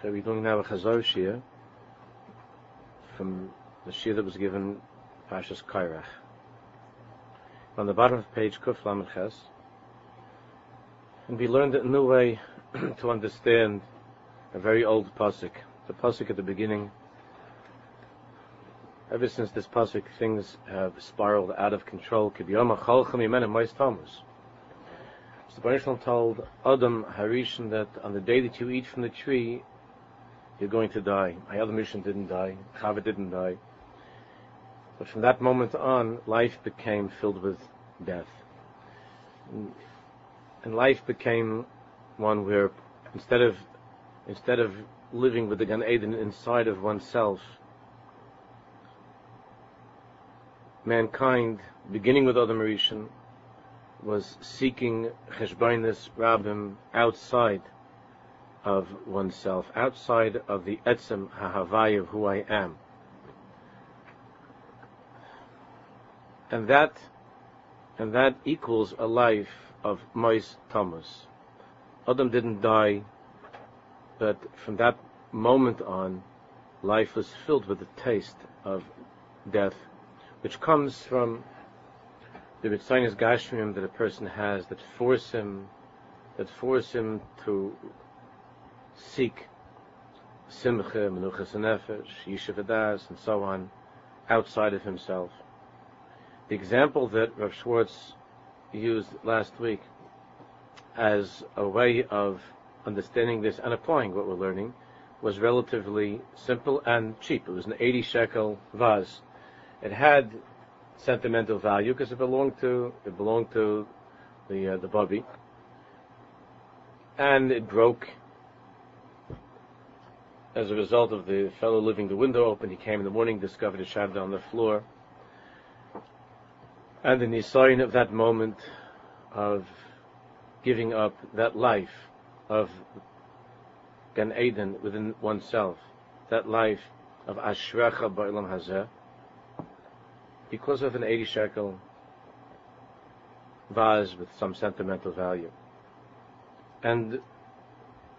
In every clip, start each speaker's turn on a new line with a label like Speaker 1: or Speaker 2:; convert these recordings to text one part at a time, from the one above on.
Speaker 1: Okay, we're doing now a Chazor Shir from the Shir that was given Pashas Kairach. On the bottom of page Kuf Lamed Ches, and we learned a new way to understand a very old pasuk. The pasuk at the beginning. Ever since this pasuk, things have spiraled out of control. So Baruch told Adam Harishon that on the day that you eat from the tree, you're going to die. My other Mission didn't die. Chava didn't die. But from that moment on, life became filled with death. And life became one where instead of instead of living with the Gan Eden inside of oneself, mankind, beginning with Adam Rishon, was seeking Cheshbainis Rabbim outside of oneself, outside of the etzem hahavai of who I am. And that, and that equals a life of Mois Thomas. Adam didn't die, but from that moment on, life was filled with the taste of death, which comes from the Ritzanis Gashmiim that a person has that force him, that force him to seek simcha, menuchas nefesh, yishuv and so on, outside of himself. The example that Rav Schwartz used last week as a way of understanding this and applying what we're learning was relatively simple and cheap. It was an 80 shekel vase. It had sentimental value because it belonged to it belonged to the uh, the bubby, and it broke as a result of the fellow leaving the window open, he came in the morning, discovered a shattered on the floor. And in the sign of that moment of giving up that life of Gan Eden within oneself, that life of Ashrecha Ba'ilam Hazeh, because of an 80 shekel vase with some sentimental value. And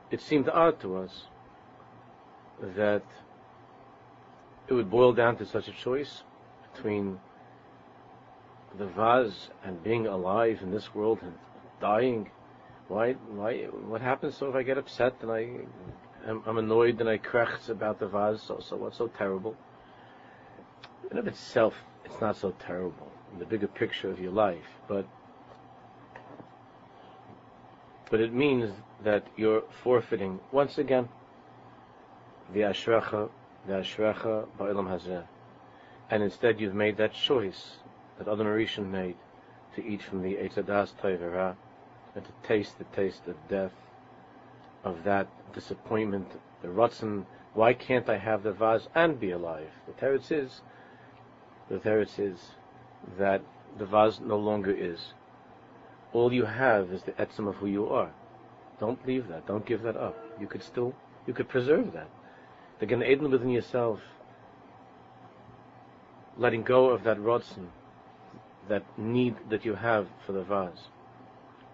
Speaker 1: it seemed odd to us that it would boil down to such a choice between the vase and being alive in this world and dying. Why? Why? What happens? So if I get upset and I, I'm, I'm annoyed and I krechz about the vase, so so what's so terrible? In of itself, it's not so terrible in the bigger picture of your life, but but it means that you're forfeiting once again the ashrecha, the ashrecha ba'ilam hazeh. And instead you've made that choice that Adam Rishon made to eat from the Eitzadas Toivera and to taste the taste of death, of that disappointment, the Ratzon, why can't I have the vase and be alive? The teretz is, the teretz is that the vase no longer is. All you have is the etzem of who you are. Don't leave that. Don't give that up. You could still, you could preserve that the Gan Eden within yourself, letting go of that Rodson, that need that you have for the vase,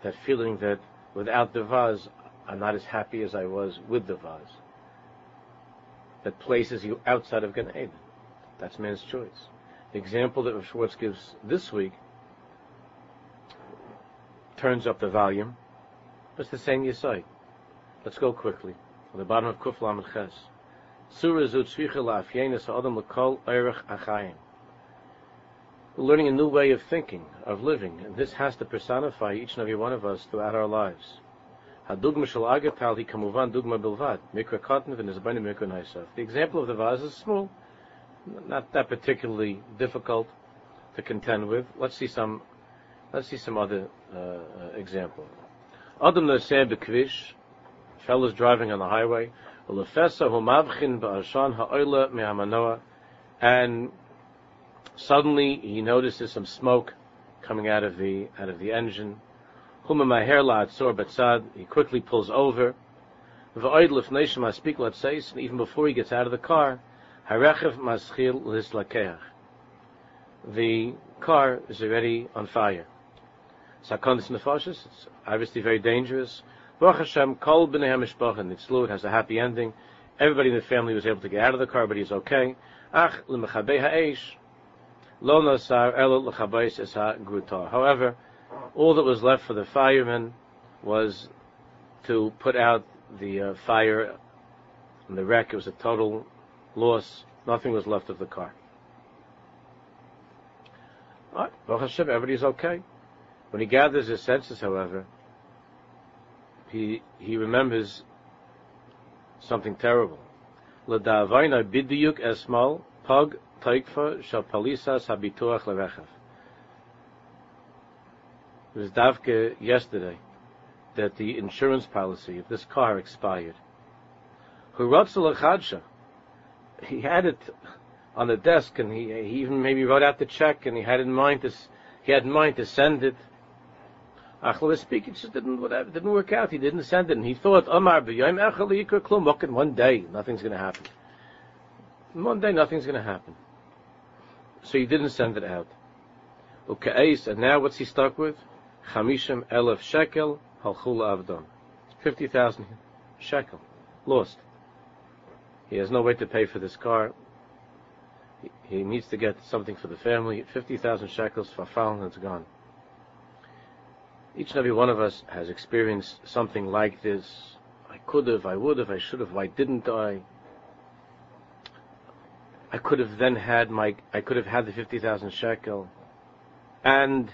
Speaker 1: that feeling that without the vase, I'm not as happy as I was with the vase, that places you outside of Gan Eden. That's man's choice. The example that Schwartz gives this week turns up the volume. It's the same Yisai. Let's go quickly. On the bottom of Kuf Lamed Ches. We're learning a new way of thinking, of living, and this has to personify each and every one of us throughout our lives. The example of the vase is small, not that particularly difficult to contend with. Let's see some, let's see some other uh, uh, example. Adam noseh bekvish, fellows driving on the highway, and suddenly he notices some smoke coming out of the out of the engine. He quickly pulls over. And even before he gets out of the car, the car is already on fire. It's obviously very dangerous. Baruch Hashem, Kol B'nei HaMishpacha Nitzlu, it has a happy ending. Everybody in the family was able to get out of the car, but he's okay. Ach L'mechabei ha'esh lo nasar elo es However, all that was left for the firemen was to put out the uh, fire and the wreck. It was a total loss. Nothing was left of the car. All right, Hashem, everybody's okay. When he gathers his senses, however, he he remembers something terrible. Bidiyuk esmal taikfa. It was Davke yesterday that the insurance policy of this car expired. He had it on the desk, and he, he even maybe wrote out the check, and he had in mind to he had in mind to send it. Achla speaking, it just didn't whatever didn't work out. He didn't send it, and he thought, Omar b'yom echel klum. Look, in one day, nothing's going to happen. One day, nothing's going to happen. So he didn't send it out. Okay, and now what's he stuck with? Chamishim elef shekel halchul avdon. Fifty thousand shekel lost. He has no way to pay for this car. He, needs to get something for the family. Fifty thousand shekels for fallen, it's gone. Each and every one of us has experienced something like this. I could have, I would have, I should have, why didn't I? I could have then had my, I could have had the 50,000 shekel and,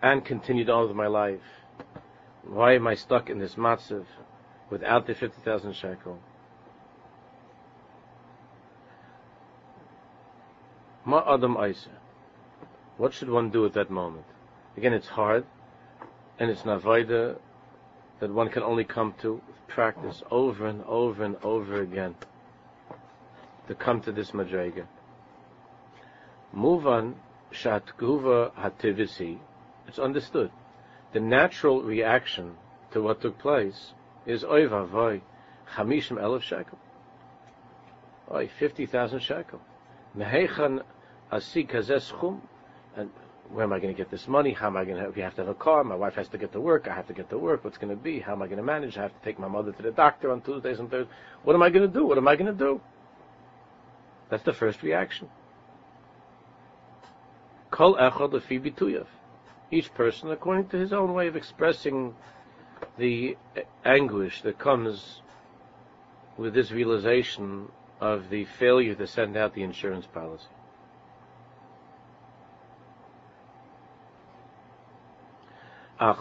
Speaker 1: and continued on with my life. Why am I stuck in this matzav without the 50,000 shekel? Ma Adam. What should one do at that moment? Again, it's hard, and it's navaida that one can only come to practice over and over and over again to come to this madrega. Move on, shat guva hativisi. It's understood. The natural reaction to what took place is oiva voy chamishim elef shekel. Oy, fifty thousand shekel. Mehechan asi kazes and where am I going to get this money? How am I going to? We have to have a car. My wife has to get to work. I have to get to work. What's going to be? How am I going to manage? I have to take my mother to the doctor on Tuesdays and Thursdays. What am I going to do? What am I going to do? That's the first reaction. Kol echad. Each person according to his own way of expressing the anguish that comes with this realization of the failure to send out the insurance policy. The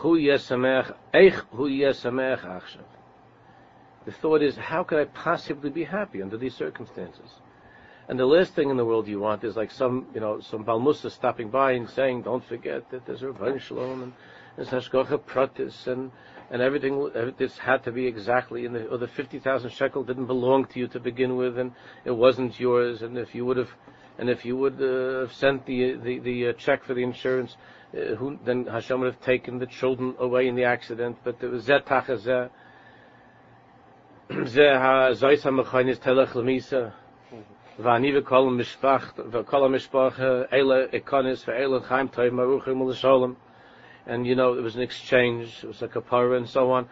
Speaker 1: thought is, how could I possibly be happy under these circumstances? And the last thing in the world you want is like some, you know, some Balmusa stopping by and saying, don't forget that there's a Rabban Shalom and there's Hashgacha Pratis and, and everything, this had to be exactly in the, or the 50,000 shekel didn't belong to you to begin with and it wasn't yours and if you would have, and if you would uh, have sent the, the, the uh, check for the insurance, uh, who, then Hashem would have taken the children away in the accident. But there was zeh zeh ha zois ha mechanis telech lemisa. Vani v'kol mishpach v'kol mishpach ele ikonis ve'ele chaim toy maruchim u'lisholem. And you know, it was an exchange, it was a kapara and so on.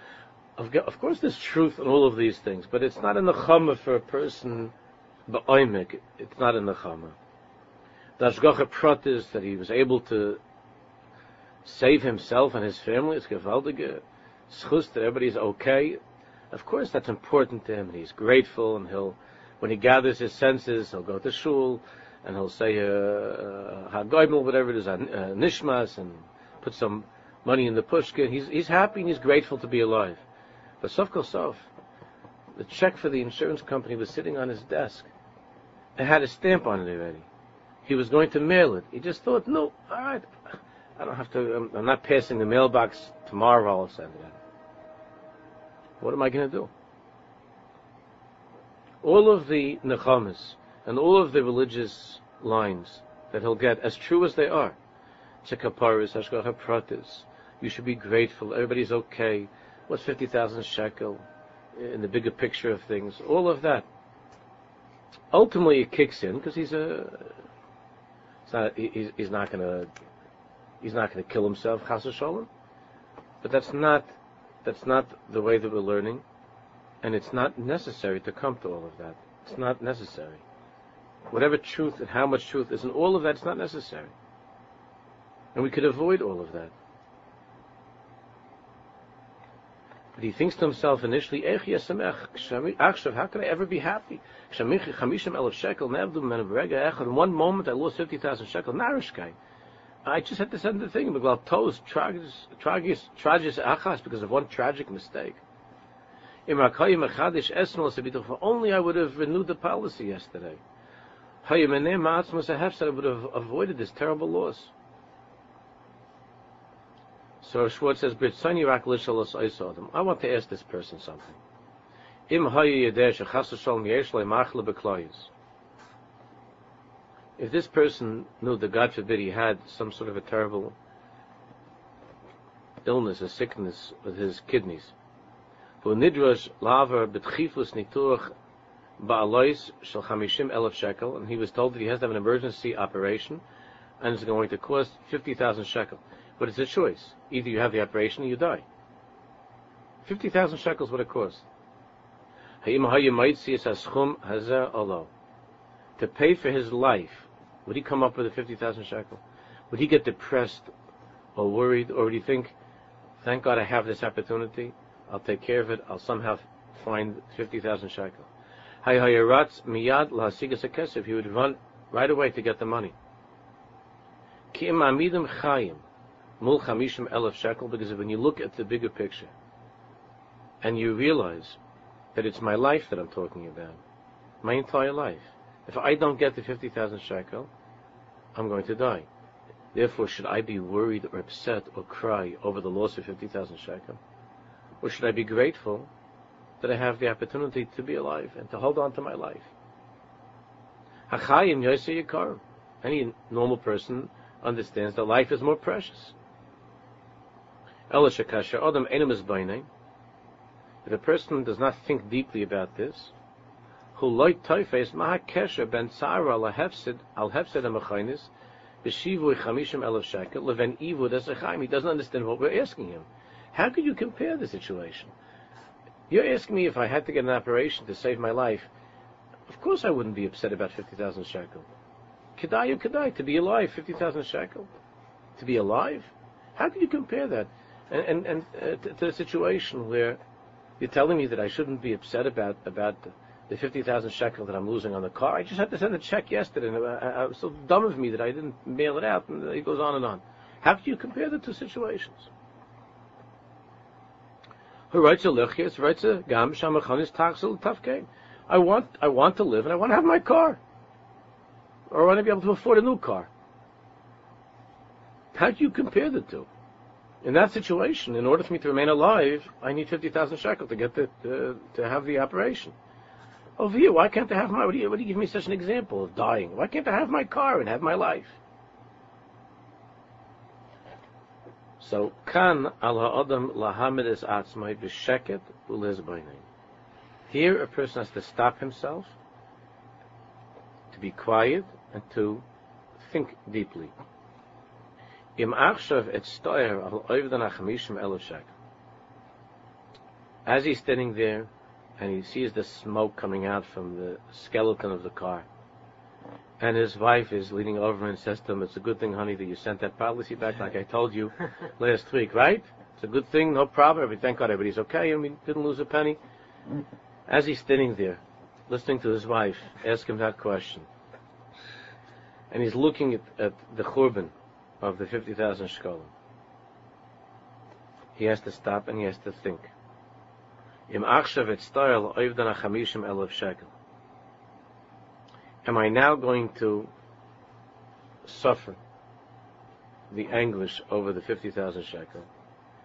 Speaker 1: Of course, there's truth in all of these things, but it's not in the chama for a person ba'oimik. It's not in the chama. The Ashgacha Prat is that he was able to save himself and his family. It's gewaltige schus that everybody's okay. Of course, that's important to him, and he's grateful, and he'll, when he gathers his senses, he'll go to shul, and he'll say uh, uh, Hagoimel, whatever it is, uh, Nishmas, and put some money in the pushka. He's he's happy and he's grateful to be alive. But Sof, the check for the insurance company was sitting on his desk. It had a stamp on it already. He was going to mail it. He just thought, no, all right, I don't have to, I'm, I'm not passing the mailbox tomorrow, I'll send it in. What am I going to do? All of the nechamas and all of the religious lines that he'll get, as true as they are, Chekaparis, Hashgacha Pratis, you should be grateful, everybody's okay, what's 50,000 shekel, in the bigger picture of things, all of that. Ultimately, it kicks in because he's a. Not, he's, he's not to he's not to kill himself, chas. But that's not that's not the way that we're learning. And it's not necessary to come to all of that. It's not necessary. Whatever truth and how much truth is in all of that, it's not necessary. And we could avoid all of that. But he thinks to himself initially, how can I ever be happy? In one moment I lost 50,000 shekel. Narishkai. I just had to send the thing. Because of one tragic mistake. If only I would have renewed the policy yesterday. I would have avoided this terrible loss. So Schwartz says, I want to ask this person something. If this person knew that God forbid he had some sort of a terrible illness, a sickness with his kidneys, nidrosh laver betchifus nituach ba'alois shel chamishim elef shekel, and he was told that he has to have an emergency operation, and it's going to cost fifty thousand shekel. But it's a choice. Either you have the operation or you die. 50,000 shekels would it cost. To pay for his life, would he come up with a 50,000 shekel? Would he get depressed or worried, or would he think, thank God I have this opportunity, I'll take care of it, I'll somehow find 50,000 shekel. He would run right away to get the money mul chamishim elef shekel, because when you look at the bigger picture, and you realize that it's my life that I'm talking about, my entire life. If I don't get the 50,000 shekel, I'm going to die. Therefore, should I be worried or upset or cry over the loss of 50,000 shekel? Or should I be grateful that I have the opportunity to be alive and to hold on to my life? Any normal person understands that life is more precious. If a person does not think deeply about this, he doesn't understand what we're asking him. How could you compare the situation? You're asking me if I had to get an operation to save my life. Of course I wouldn't be upset about 50,000 shekel. Kedai or kedai, to be alive, 50,000 shekel. To be alive? How could you compare that? And, and, uh, to, to, a situation where you're telling me that I shouldn't be upset about about the fifty thousand shekel that I'm losing on the car. I just had to send a check yesterday, and I, I, I was so dumb of me that I didn't mail it out. And it goes on and on. How can you compare the two situations? I want I want to live and I want to have my car, or I want to be able to afford a new car. How do you compare the two? In that situation, in order for me to remain alive, I need 50,000 shekel to get the, to, to have the operation. Oh, Over here, why can't I have my, what do, you, what do you give me such an example of dying? Why can't I have my car and have my life? So, kan al ha'adam lahamid es atzmai b'sheket u'lezbainai. Here, a person has to stop himself, to be quiet, and to think deeply. Im achshav et stoyer al achamishim eloshek. As he's standing there, and he sees the smoke coming out from the skeleton of the car, and his wife is leaning over and says to him, "It's a good thing, honey, that you sent that policy back, like I told you last week, right? It's a good thing, no problem. Thank God everybody's okay, and we didn't lose a penny." As he's standing there, listening to his wife ask him that question, and he's looking at, at the churban of the 50,000 shkolim. He has to stop and he has to think. Im achshav oivdan achamishim elef shekel. Am I now going to suffer the anguish over the 50,000 shekel?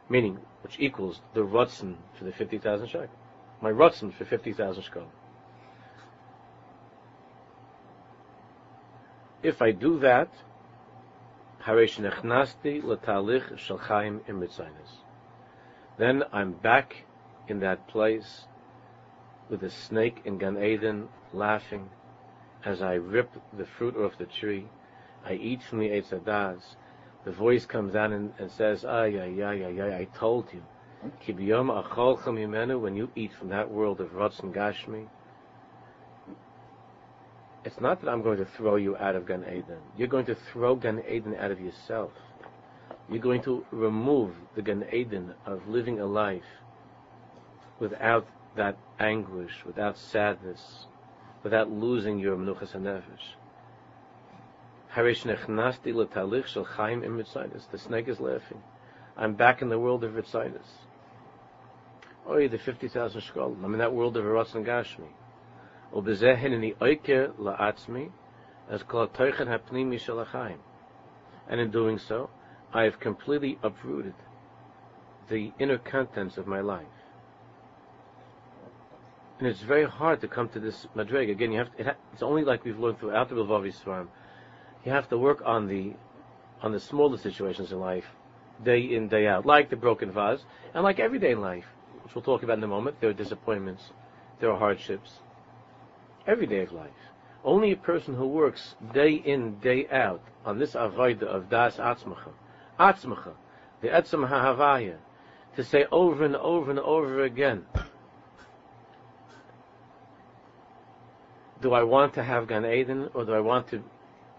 Speaker 1: Meaning, which equals the rutzen for the 50,000 shekel. My rutzen for 50,000 shekel. If I do that, then I'm back in that place with the snake in Gan Eden laughing as I rip the fruit off the tree. I eat from the Eitz The voice comes down and, and says, ay, ay, ay, ay, ay, I told you. When you eat from that world of Ratzon Gashmi, it's not that I'm going to throw you out of Gan Eden. You're going to throw Gan Eden out of yourself. You're going to remove the Gan Eden of living a life without that anguish, without sadness, without losing your Menuchas HaNefesh. Harish nechnasti chaim im The snake is laughing. I'm back in the world of Ritzinus. Oh, the 50,000 shkolim. I'm in that world of Eretz and Gashmi u in the oike la'atzmi, as kol toichen ha'pnimi shalachaim. And in doing so, I have completely uprooted the inner contents of my life. And it's very hard to come to this madrig. Again, you have to, it ha, it's only like we've learned throughout the Bilvavi Swarm. You have to work on the on the smaller situations in life, day in, day out, like the broken vase, and like every day in life, which we'll talk about in a moment. There are disappointments, there are hardships, every day of life. Only a person who works day in, day out on this avodah of das atzmacha, atzmacha, the etzem ha'havaya, to say over and over and over again, do I want to have Gan Eden, or do I want to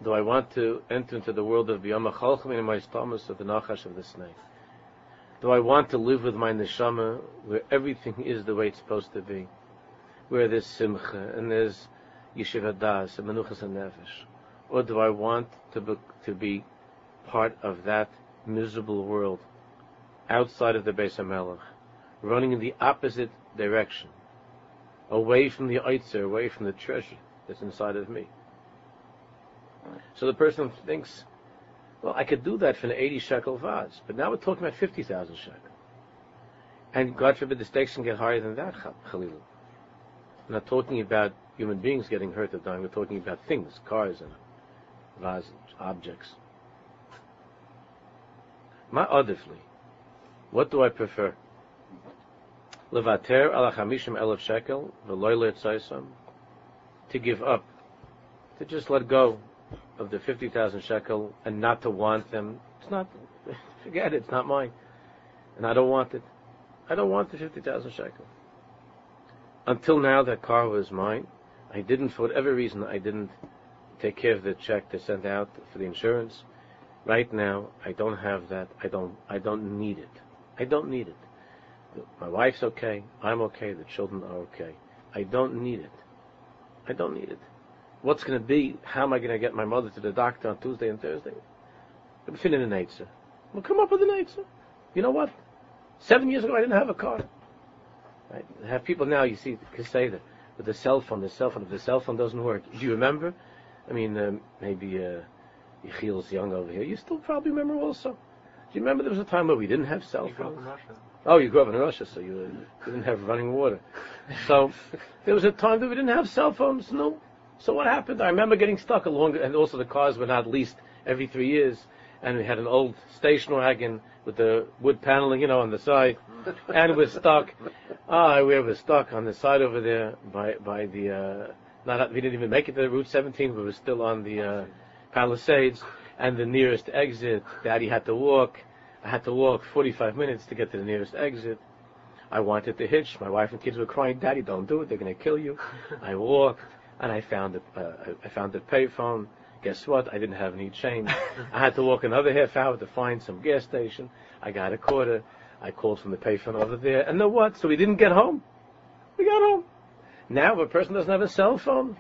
Speaker 1: do I want to enter into the world of Biyama Chalchim in my stomach of the Nachash of the snake? Do I want to live with my neshama where everything is the way it's supposed to be? Where there's simcha and there's yeshiva das and menuchas and nefesh? Or do I want to be, to be part of that miserable world outside of the Beis HaMelech, running in the opposite direction, away from the Eitzer, away from the treasure that's inside of me? So the person thinks, well, I could do that for an 80 shekel vase, but now we're talking about 50,000 shekel. And God forbid the stakes can get higher than that. We're not talking about human beings getting hurt or dying, we're talking about things, cars and vase, objects. Ma. What do I prefer? Levater ala chamishim elef shekel to give up, to just let go of the 50,000 shekel and not to want them, it's not, forget it, it's not mine. And I don't want it. I don't want the 50,000 shekel. Until now, that car was mine. I didn't, for whatever reason, I didn't take care of the check they sent out for the insurance. Right now, I don't have that. I don't, I don't need it. I don't need it. My wife's okay. I'm okay. The children are okay. I don't need it. I don't need it what's going to be, how am I going to get my mother to the doctor on Tuesday and Thursday? I'm feeling an answer. Well, come up with an answer. You know what? Seven years ago, I didn't have a car. Right? Have people now, you see, can say that with the cell phone, the cell phone, if the cell phone doesn't work, do you remember? I mean, um, maybe uh, Yechiel's young over here. You still probably remember also. Do you remember there was a time where we didn't have cell phones? Oh, you grew up in Russia, so you, uh, didn't have running water. So there was a time that we didn't have cell phones. No, so what happened? I remember getting stuck along, and also the cars were not leased every three years, and we had an old station wagon with the wood paneling, you know, on the side, and we're stuck. Ah, we were stuck on the side over there by by the. Uh, not we didn't even make it to Route 17. We were still on the uh, Palisades, and the nearest exit. Daddy had to walk. I had to walk 45 minutes to get to the nearest exit. I wanted to hitch. My wife and kids were crying, "Daddy, don't do it. They're going to kill you." I walked and I found a, uh, I found a payphone. Guess what? I didn't have any change. I had to walk another half hour to find some gas station. I got a quarter. I called from the payphone over there, and know what? So we didn't get home. We got home. Now, if a person doesn't have a cell phone,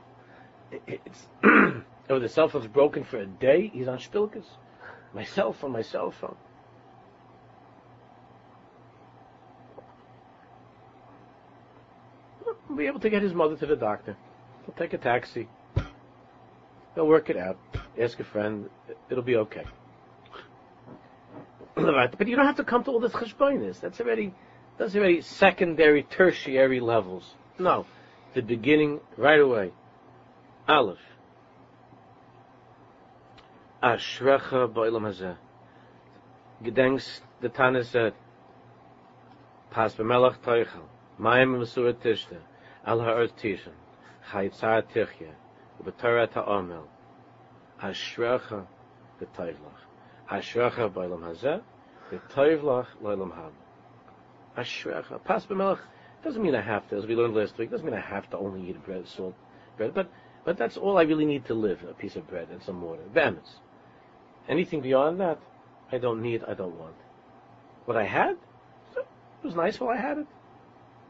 Speaker 1: it's or oh, the cell phone's broken for a day, he's on spilkas. My cell phone, my cell phone. He'll be able to get his mother to the doctor. He'll take a taxi. He'll work it out. Ask a friend. It'll be okay. but you don't have to come to all this cheshbonis. That's already that's already secondary, tertiary levels. No, the beginning right away. Aleph. Ashrecha ba'olam hazeh. Gedenks the Tana said, Pas b'melach toichel, mayim mesurat tishta, al ha'aretz tishan. Chaytzar Tichya, B'Torah Ta'omel, Ashrecha B'Toivlach, Ashrecha B'Olam Hazeh, B'Toivlach L'Olam Haba. Ashrecha. Pas b'melech doesn't mean I have to, as we learned last week, doesn't mean I have to only eat bread, salt, bread, but, but that's all I really need to live, a piece of bread and some water. Bemis. Anything beyond that, I don't need, I don't want. What I had, it was nice while I had it.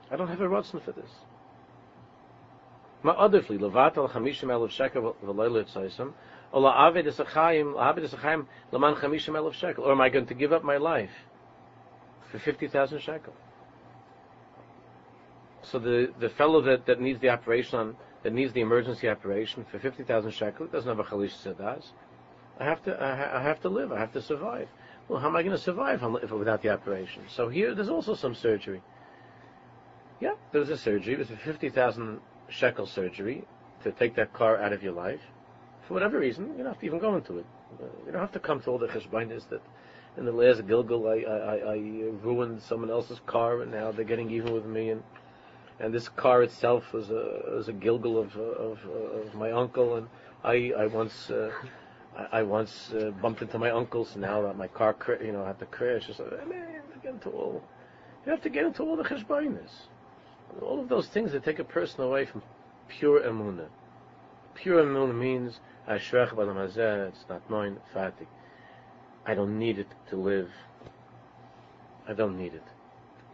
Speaker 1: I don't have a rotzen for this. Chamishim shekel or la'aved esachayim, la'aved esachayim chamishim shekel, or am I going to give up my life for 50,000 shekel? So the, the fellow that, that needs the operation on, that needs the emergency operation for 50,000 shekel, doesn't have a chalish sedas. I have to, I, I, have to live, I have to survive. Well, how am I going to survive without the operation? So here, there's also some surgery. Yeah, there's a surgery. There's a 50,000 shekel surgery to take that car out of your life. For whatever reason, you don't have to even go into it. Uh, you don't have to come to all the cheshbainis that in the last Gilgal I, I, I, ruined someone else's car and now they're getting even with me and and this car itself was a was a Gilgal of of, of my uncle and I I once uh, I, once uh, bumped into my uncle so now that my car you know had to crash so I have to get into all you have to get into all the cheshbainis all of those things that take a person away from pure emunah. Pure emunah means ashrech b'adam It's not mine. Fatik. I don't need it to live. I don't need it.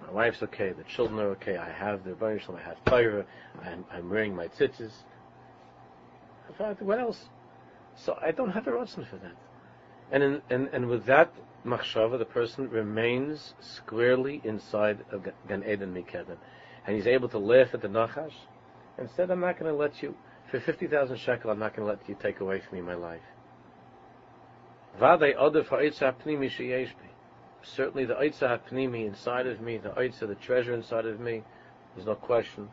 Speaker 1: My wife's okay. The children are okay. I have the Baruch I have fire. I'm, I'm wearing my tzitzis. What else? So I don't have a rotzen for that. And in, and, and with that machshava, the person remains squarely inside of Gan Eden Mikedem and he's able to laugh at the Nachash, and said, I'm not going to let you, for 50,000 shekel, I'm not going to let you take away from me my life. Certainly the Eitzah HaPnimi inside of me, the Eitzah, the treasure inside of me, there's no question.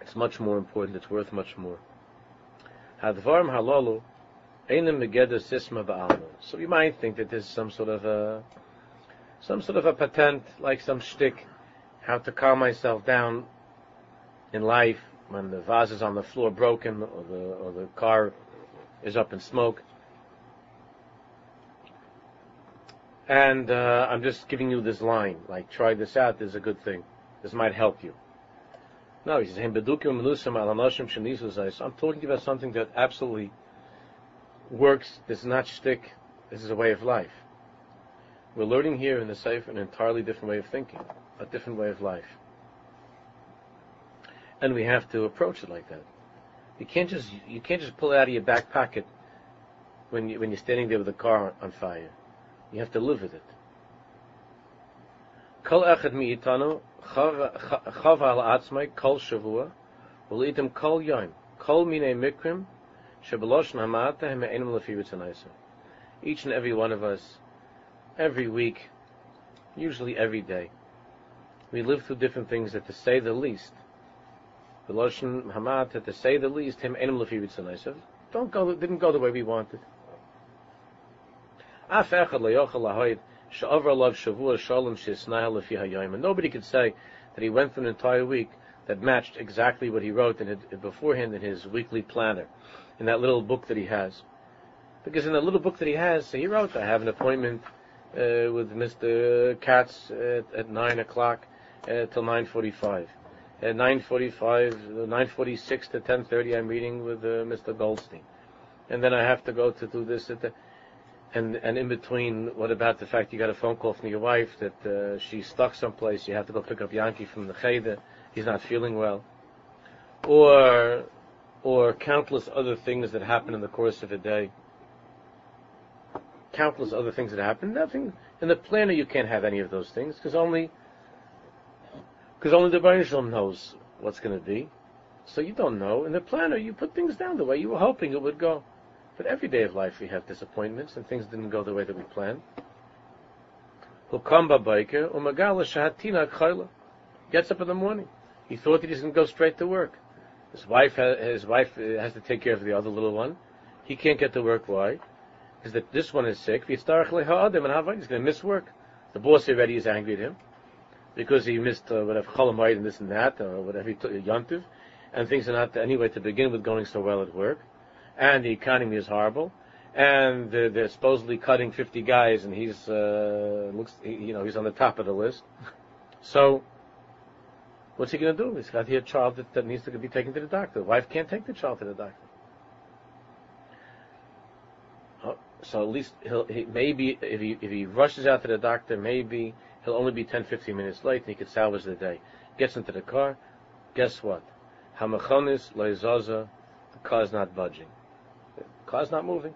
Speaker 1: It's much more important, it's worth much more. Hadvarm halalu, einem megeda sisma ba'alma. So you might think that this is some sort of a some sort of a patent, like some shtick, how to calm myself down in life when the vase is on the floor broken or the or the car is up in smoke. And uh, I'm just giving you this line, like try this out. This is a good thing. This might help you. No, he says, I'm talking about something that absolutely works. This is not shtick. This is a way of life. We're learning here in the Sefer an entirely different way of thinking, a different way of life. And we have to approach it like that. You can't just you can't just pull it out of your back pocket when you when you're standing there with the car on fire. You have to live with it. Kol echad chav al atzmai kol shavua v'li'itim kol yom kol mikrim shebelosh namata hem lefi Each and every one of us every week, usually every day. We live through different things that, to say the least, the Lashon to say the least, him enim lefi don't go, didn't go the way we wanted. Af echad leyochel lahoid, she'over love shavua shalom she'isnahel lefi hayayim. And nobody could say that he went through an entire week that matched exactly what he wrote in it, beforehand in his weekly planner, in that little book that he has. Because in that little book that he has, he wrote, I have an appointment uh, with Mr. Katz at, at 9 o'clock uh, till 9.45. At 9.45, 9.46 to 10.30, I'm meeting with uh, Mr. Goldstein. And then I have to go to do this at the, and, and in between, what about the fact you got a phone call from your wife that uh, she's stuck someplace, you have to go pick up Yankee from the Cheder, he's not feeling well. Or, or countless other things that happen in the course of a day countless other things that happen. Nothing in the planner you can't have any of those things because only because only the Baruch knows what's going to be. So you don't know. In the planner, you put things down the way you were hoping it would go. But every day of life we have disappointments and things didn't go the way that we planned. Gets up in the morning. He thought that he's going to go straight to work. His wife, his wife uh, has to take care of the other little one. He can't get to work. Why? Is that this one is sick. He's going to miss work. The boss already is angry at him because he missed uh, whatever cholamayit and this and that, or whatever he took yontiv, and things are not anyway to begin with going so well at work, and the economy is horrible, and they're, they're supposedly cutting 50 guys, and he's uh, looks, you know, he's on the top of the list. So, what's he going to do? He's got here a child that, that needs to be taken to the doctor. The wife can't take the child to the doctor. Oh, so at least he'll he, maybe if he if he rushes out to the doctor, maybe he'll only be 10, 15 minutes late, and he could salvage the day. Gets into the car. Guess what? Hamachonis loizaza. The car's not budging. The car's not moving.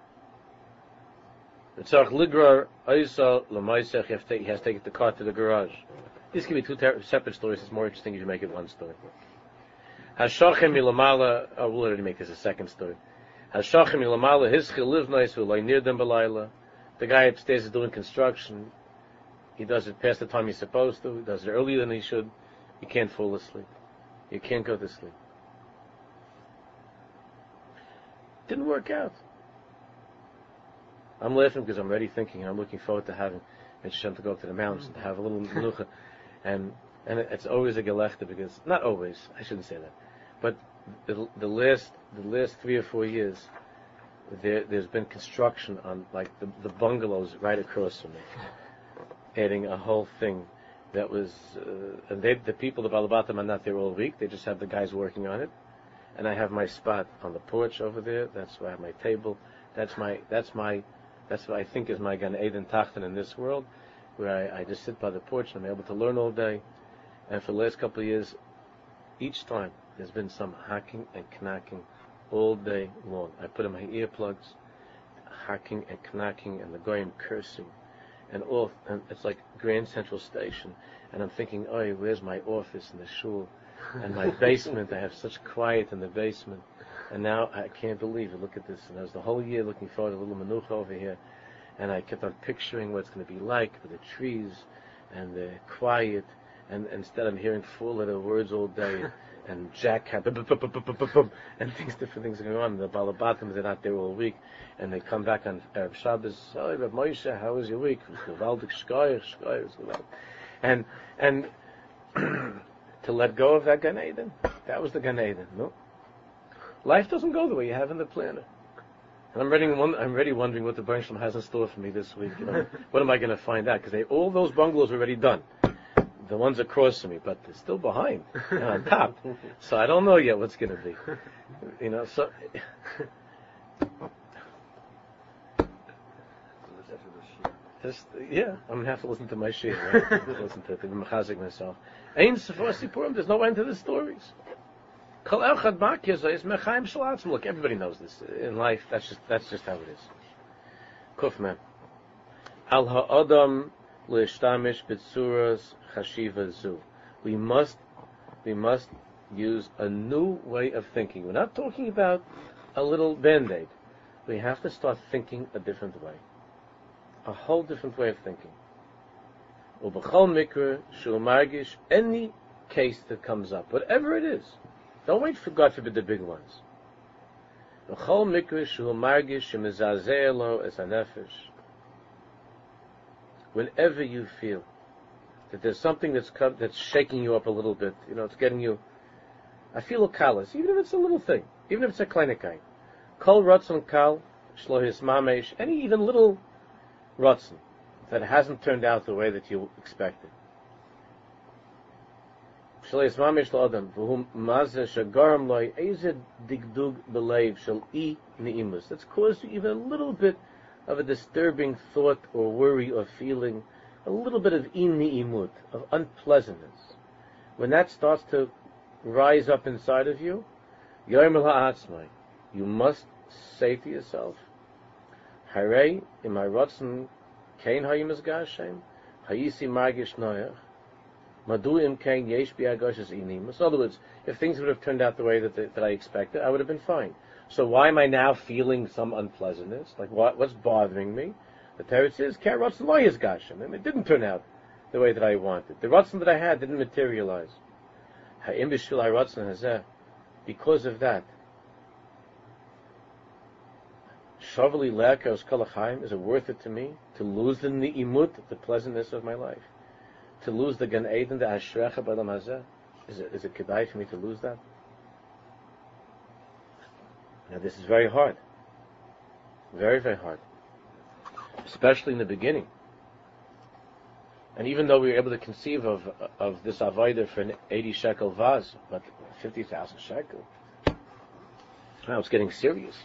Speaker 1: Tzarch ligrar oisa l'maisech. He has to take the car to the garage. These can be two ter- separate stories. It's more interesting if you make it one story. Hashachem milamala. Oh, we'll already make this a second story. Hashachem milamala. His chilivnais will near them belayla. The guy upstairs is doing construction. He does it past the time he's supposed to. He does it earlier than he should. You can't fall asleep. You can't go to sleep. Didn't work out. I'm laughing because I'm already thinking. And I'm looking forward to having Hashem to go up to the mountains and to have a little menucha, and and it's always a gelechter because not always. I shouldn't say that, but the, the last the last three or four years, there there's been construction on like the, the bungalows right across from me, adding a whole thing that was, uh, and they, the people, the Balabatim, are not there all week. They just have the guys working on it. And I have my spot on the porch over there. That's where I have my table. That's my, that's my, that's what I think is my Gan Eden Tachten in this world, where I, I just sit by the porch and I'm able to learn all day. And for the last couple of years, each time there's been some hacking and knacking all day long. I put in my earplugs, hacking and knacking, and the goyim cursing and off, and it's like Grand Central Station, and I'm thinking, oh, where's my office in the shul, and my basement? I have such quiet in the basement, and now I can't believe it. Look at this, and I was the whole year looking forward to a little manucha over here, and I kept on picturing what it's going to be like with the trees and the quiet, and instead I'm hearing four letter words all day. and Jack had and things, different things are going on. The Balabatim, they're not there all week, and they come back on Erev Shabbos. Oh, Reb Moshe, how was your week? Gewaldig shkoyer, shkoyer, and and to let go of that Gan Eden, that was the Gan Eden. No, life doesn't go the way you have in the planner. And I'm ready. I'm already wondering what the Bernstein has in store for me this week. You know, what am I going to find out? Because all those bungalows are already done the ones across from me, but they're still behind and on top. So I don't know yet what's going to be. You know, so. Just, yeah, I'm gonna have to listen to my shir, right? listen to it, be mechazik myself. Ein Purim, there's no end to the stories. Kol echad makya is mechaim shalatzim. Look, everybody knows this in life. That's just that's just how it is. Kuf man. Al ha'adam le'ishtamish b'tzuras chashiva zu. We must, we must use a new way of thinking. We're not talking about a little band-aid. We have to start thinking a different way. A whole different way of thinking. Ubachol mikra, margish, any case that comes up, whatever it is. Don't wait for God forbid the big ones. Ubachol mikra, margish, shemizazeh es anefesh. Whenever you feel that there's something that's come, that's shaking you up a little bit. You know, it's getting you. I feel a callous, even if it's a little thing, even if it's a kleinigkeit. Kol rotzen kal shlohis mamesh, any even little rotzen that hasn't turned out the way that you expected. Shlohis mamesh lo'adam v'hum mazeh shagaram loy ezed digdug belev shel i ni'imus. That's caused you even a little bit of a disturbing thought or worry or feeling a little bit of imut, of unpleasantness, when that starts to rise up inside of you, you must say to yourself, Hare in my rotzen kein hayim hayisi magish noyach, madu im kein yesh biagoshes inim. In other words, if things would have turned out the way that, that I expected, I would have been fine. So why am I now feeling some unpleasantness? Like what, what's bothering me? The Teretz says, Lo Yizgashem. And it didn't turn out the way that I wanted. The Ratzon that I had didn't materialize. Because of that, Shavali Lekos Kalachayim, is it worth it to me to lose the ni'imut, the pleasantness of my life? To lose the Gan Eden, the Ashrecha B'Adam Hazeh? Is it, is it kedai for me to lose that? Now this is very hard. Very, very hard. Especially in the beginning. And even though we were able to conceive of of this avodah for an 80 shekel vase, but 50,000 shekel, now it's getting serious.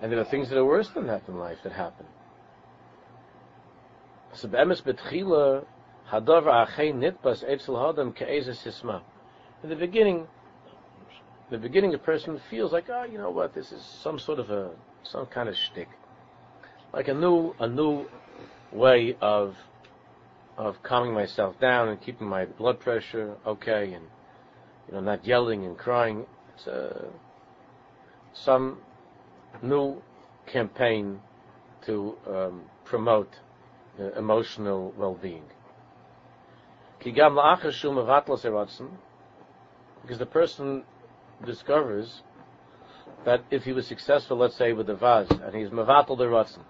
Speaker 1: And there are things that are worse than that in life that happen. In the beginning, in the beginning, a person feels like, oh, you know what, this is some sort of a, some kind of shtick. Like a new, a new way of, of calming myself down and keeping my blood pressure okay and, you know, not yelling and crying. It's a, some new campaign to um, promote uh, emotional well-being. Because the person discovers that if he was successful, let's say with the vase, and he's mevatel the rotzen,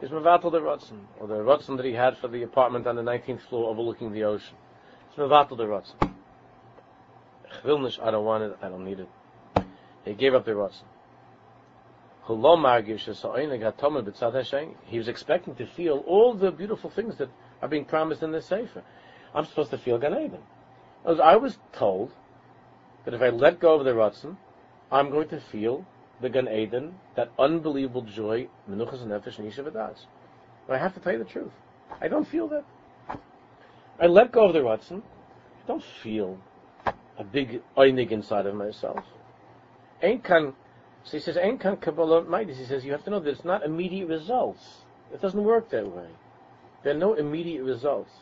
Speaker 1: he's mevatel the rotzen, or the rotzen that he had for the apartment on the 19th floor overlooking the ocean. It's mevatel the rotzen. I don't want it, I don't need it. He gave up the rotzen. He was expecting to feel all the beautiful things that are being promised in this Sefer. I'm supposed to feel Gan. I was told that if I let go of the Ratzon, I'm going to feel the Gan Eden, that unbelievable joy, Menuchas Nefesh and But I have to tell you the truth. I don't feel that. I let go of the Ratzon. I don't feel a big einig inside of myself. Ain't kan, so he says, ain't kan Kabbalah Midas. He says, you have to know that it's not immediate results. It doesn't work that way. There are no immediate results.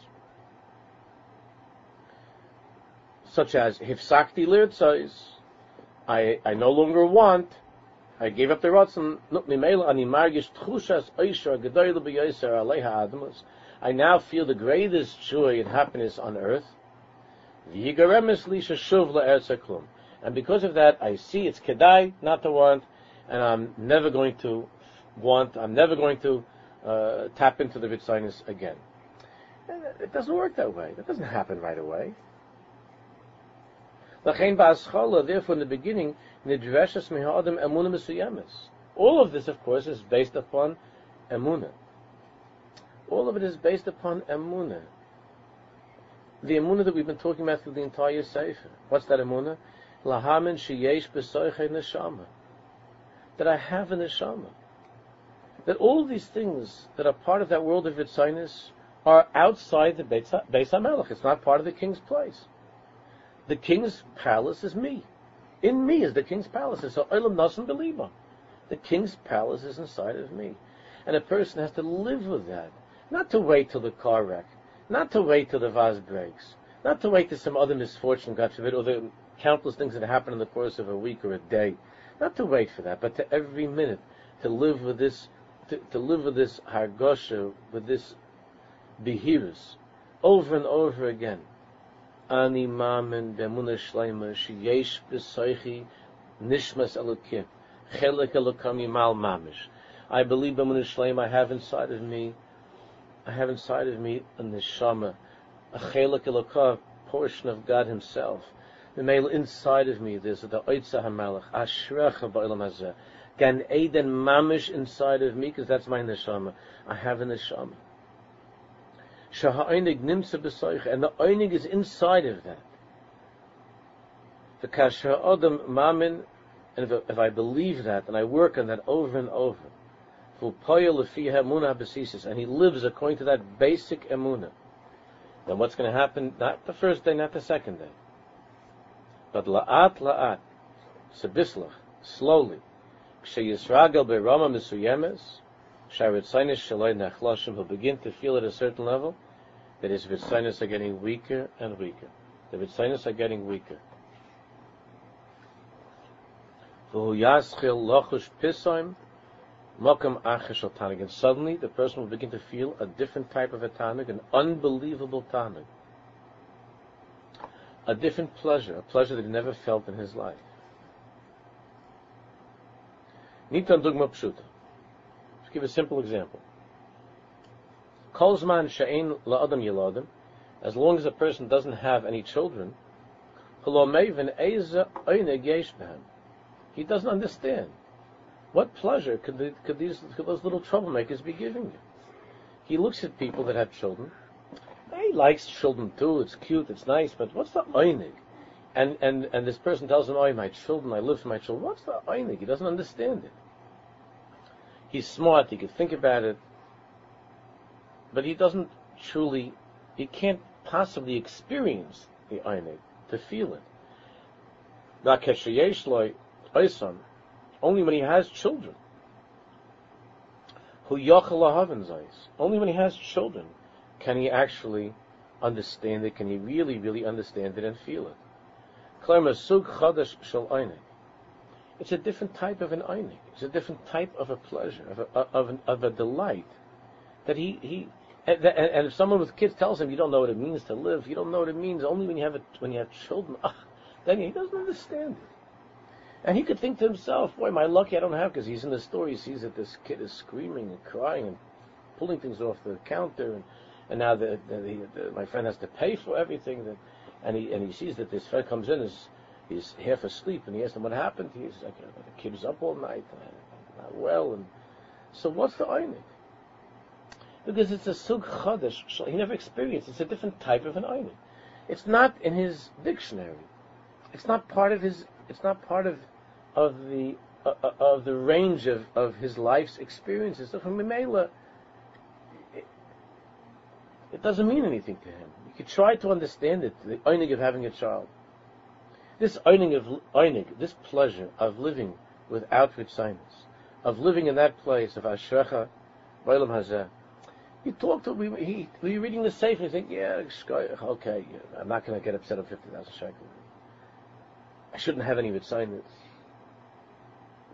Speaker 1: such as hifsakti lirtzais, I I no longer want. I gave up the rotzen. Mimela ani margish tchushas oisha gedoyle beyoser aleha adamos. I now feel the greatest joy and happiness on earth. V'yigaremes lisha shuv la'erzaklum. And because of that, I see it's kedai not to want, and I'm never going to want. I'm never going to uh, tap into the vitzinus again. It doesn't work that way. That doesn't happen right away. Therefore, in the beginning, All of this, of course, is based upon emunah. All of it is based upon emunah. The emunah that we've been talking about through the entire sefer. What's that emunah? Lahamin sheyesh b'soiche neshama. That I have a neshama. That all these things that are part of that world of Yitzhainis are outside the Beis HaMelech. It's not part of the king's place the king's palace is me. In me is the king's palace. So Olam Nasan Beliba. The king's palace is inside of me. And a person has to live with that. Not to wait till the car wreck. Not to wait till the vase breaks. Not to wait till some other misfortune, God forbid, or the countless things that happen in the course of a week or a day. Not to wait for that, but to every minute to live with this, to, to live with this hargosha, with this behirus, over and over again. Ani mamen b'emuna shleima sheyesh nishmas elokim yimal mamish. I believe b'emuna shleima I have inside of me, I have inside of me a neshama, a chelik elokam, portion of God Himself. The male inside of me, there's the Oitza HaMelech, Ashrecha Ba'ilam Hazeh. Gan Eden Mamish inside of me, because that's my neshama. I have a neshama. Shaha'oinig nimsa b'soich, and the oinig is inside of that. The kasha adam mamin, and if, if I believe that, and I work on that over and over, and he lives according to that basic emuna, then what's going to happen? Not the first day, not the second day, but la'at la'at, sebislach, slowly, k'sheyisragel be'rama misuyemes, nachloshim, he'll begin to feel at a certain level, that his vitzinus are getting weaker and weaker. The vitzinus are getting weaker. And suddenly the person will begin to feel a different type of a tanug, an unbelievable tanug. A different pleasure, a pleasure that he never felt in his life. Let's give a simple example. Kolzman la'adam as long as a person doesn't have any children, he doesn't understand. What pleasure could, the, could these could those little troublemakers be giving you? He looks at people that have children. He likes children too. It's cute. It's nice. But what's the einig? And and and this person tells him, "Oh, my children. I live for my children." What's the einig? He doesn't understand it. He's smart. He can think about it, but he doesn't truly. He can't possibly experience the einig to feel it. Only when he has children. Only when he has children can he actually understand it, can he really, really understand it and feel it. It's a different type of an einig. It's a different type of a pleasure, of a, of, an, of a delight. That he, he and, and, if someone with kids tells him you don't know what it means to live, you don't know what it means only when you have a, when you have children, ah, then he doesn't understand it. And he could think to himself, boy, am I lucky I don't have, because he's in the store, he sees that this kid is screaming and crying and pulling things off the counter, and, and now the, the, the, my friend has to pay for everything, that, and he and he sees that this friend comes in, is he's half asleep, and he asks him what happened. He's like, the kid was up all night, and not well, and so what's the einig? Because it's a sug chadash, he never experienced. It's a different type of an einig. It's not in his dictionary. It's not part of his. It's not part of of the uh, uh, of the range of, of his life's experiences. So from Mimela, it, it doesn't mean anything to him. You could try to understand it, the einig of having a child. This einig of einig, this pleasure of living without Ritzinus, of living in that place of Ashrecha, Bailam Hazeh. You talk to we he were you reading the safe and you think, yeah, okay, I'm not to get upset at fifty thousand shekels. I shouldn't have any Ritzinus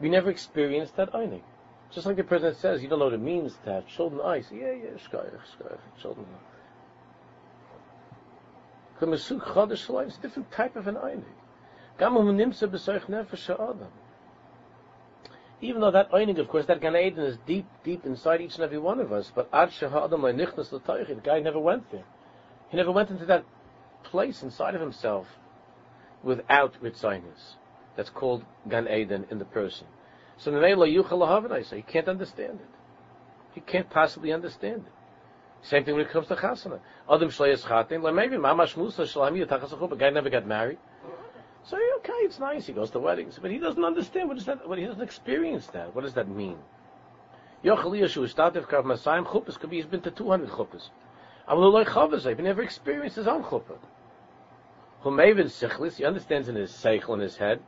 Speaker 1: we never experienced that einig. Just like the president says, you don't know what it means to have children. Say, yeah, yeah, shkoyach, shkoyach, children. It's a different type of an einig. Even though that einig, of course, that Gan Eden is deep, deep inside each and every one of us, but ad shehadam le'nichnas the guy never went there. He never went into that place inside of himself without Ritzinus that's called Gan Eden in the person. So he can't understand it. He can't possibly understand it. Same thing when it comes to chasana. Adam shleis chatin, like maybe mamash musa shalami yatachas a guy never got married. So okay, it's nice. He goes to weddings, but he doesn't understand what is that. What he doesn't experience that. What does that mean? Yochel Yeshu started kav masayim chuppas. Could be he's been to two hundred chuppas. Amalulay chavas. He never experienced his own chuppah. Humevin sichlis. He understands in his seichel in his head.